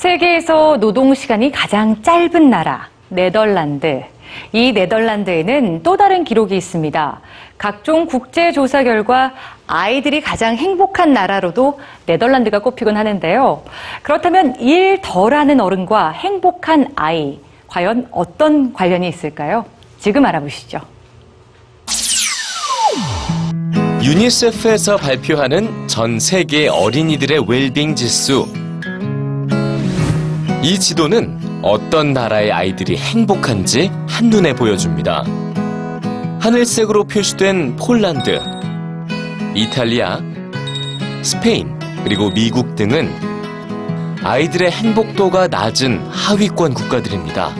세계에서 노동 시간이 가장 짧은 나라, 네덜란드. 이 네덜란드에는 또 다른 기록이 있습니다. 각종 국제 조사 결과 아이들이 가장 행복한 나라로도 네덜란드가 꼽히곤 하는데요. 그렇다면 일 덜 하는 어른과 행복한 아이, 과연 어떤 관련이 있을까요? 지금 알아보시죠. 유니세프에서 발표하는 전 세계 어린이들의 웰빙 지수. 이 지도는 어떤 나라의 아이들이 행복한지 한눈에 보여줍니다. 하늘색으로 표시된 폴란드, 이탈리아, 스페인, 그리고 미국 등은 아이들의 행복도가 낮은 하위권 국가들입니다.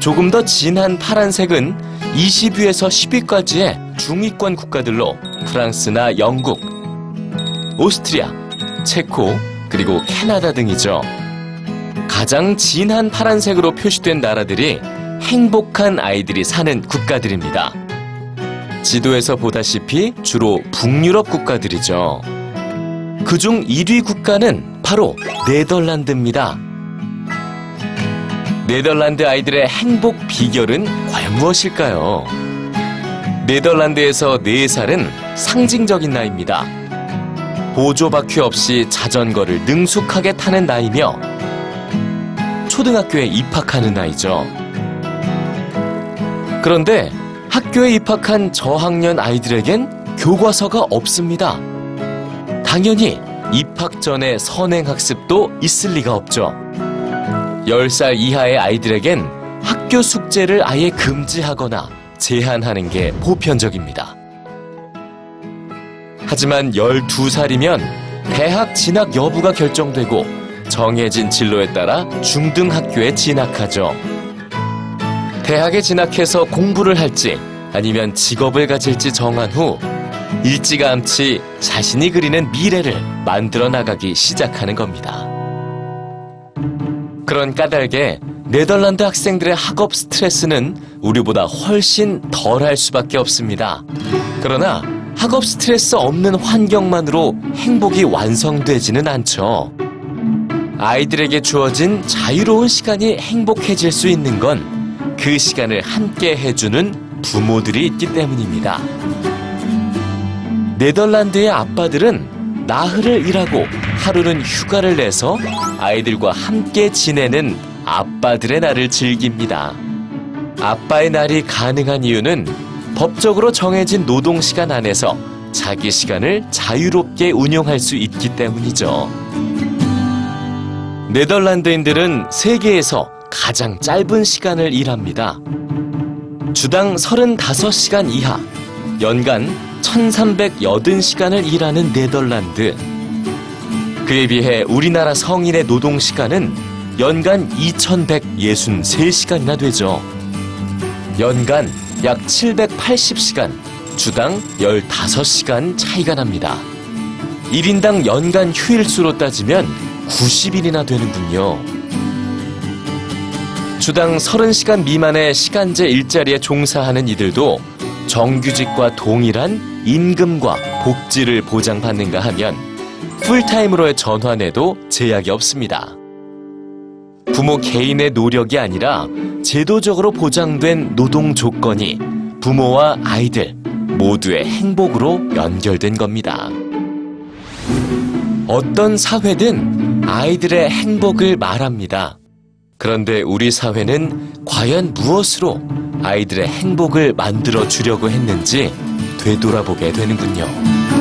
조금 더 진한 파란색은 20위에서 10위까지의 중위권 국가들로 프랑스나 영국, 오스트리아, 체코, 그리고 캐나다 등이죠. 가장 진한 파란색으로 표시된 나라들이 행복한 아이들이 사는 국가들입니다. 지도에서 보다시피 주로 북유럽 국가들이죠. 그중 1위 국가는 바로 네덜란드입니다. 네덜란드 아이들의 행복 비결은 과연 무엇일까요? 네덜란드에서 4살은 상징적인 나이입니다. 보조 바퀴 없이 자전거를 능숙하게 타는 나이며 초등학교에 입학하는 나이죠. 그런데 학교에 입학한 저학년 아이들에겐 교과서가 없습니다. 당연히 입학 전에 선행학습도 있을 리가 없죠. 10살 이하의 아이들에겐 학교 숙제를 아예 금지하거나 제한하는 게 보편적입니다. 하지만 12살이면 대학 진학 여부가 결정되고 정해진 진로에 따라 중등학교에 진학하죠. 대학에 진학해서 공부를 할지 아니면 직업을 가질지 정한 후 일찌감치 자신이 그리는 미래를 만들어 나가기 시작하는 겁니다. 그런 까닭에 네덜란드 학생들의 학업 스트레스는 우리보다 훨씬 덜 할 수밖에 없습니다. 그러나 학업 스트레스 없는 환경만으로 행복이 완성되지는 않죠. 아이들에게 주어진 자유로운 시간이 행복해질 수 있는 건 그 시간을 함께 해주는 부모들이 있기 때문입니다. 네덜란드의 아빠들은 나흘을 일하고 하루는 휴가를 내서 아이들과 함께 지내는 아빠들의 날을 즐깁니다. 아빠의 날이 가능한 이유는 법적으로 정해진 노동 시간 안에서 자기 시간을 자유롭게 운용할 수 있기 때문이죠. 네덜란드인들은 세계에서 가장 짧은 시간을 일합니다. 주당 35시간 이하, 연간 1380시간을 일하는 네덜란드. 그에 비해 우리나라 성인의 노동시간은 연간 2163시간이나 되죠. 연간 약 780시간, 주당 15시간 차이가 납니다. 1인당 연간 휴일수로 따지면 90일이나 되는군요. 주당 30시간 미만의 시간제 일자리에 종사하는 이들도 정규직과 동일한 임금과 복지를 보장받는가 하면 풀타임으로의 전환에도 제약이 없습니다. 부모 개인의 노력이 아니라 제도적으로 보장된 노동 조건이 부모와 아이들 모두의 행복으로 연결된 겁니다. 어떤 사회든 아이들의 행복을 말합니다. 그런데 우리 사회는 과연 무엇으로 아이들의 행복을 만들어 주려고 했는지 되돌아보게 되는군요.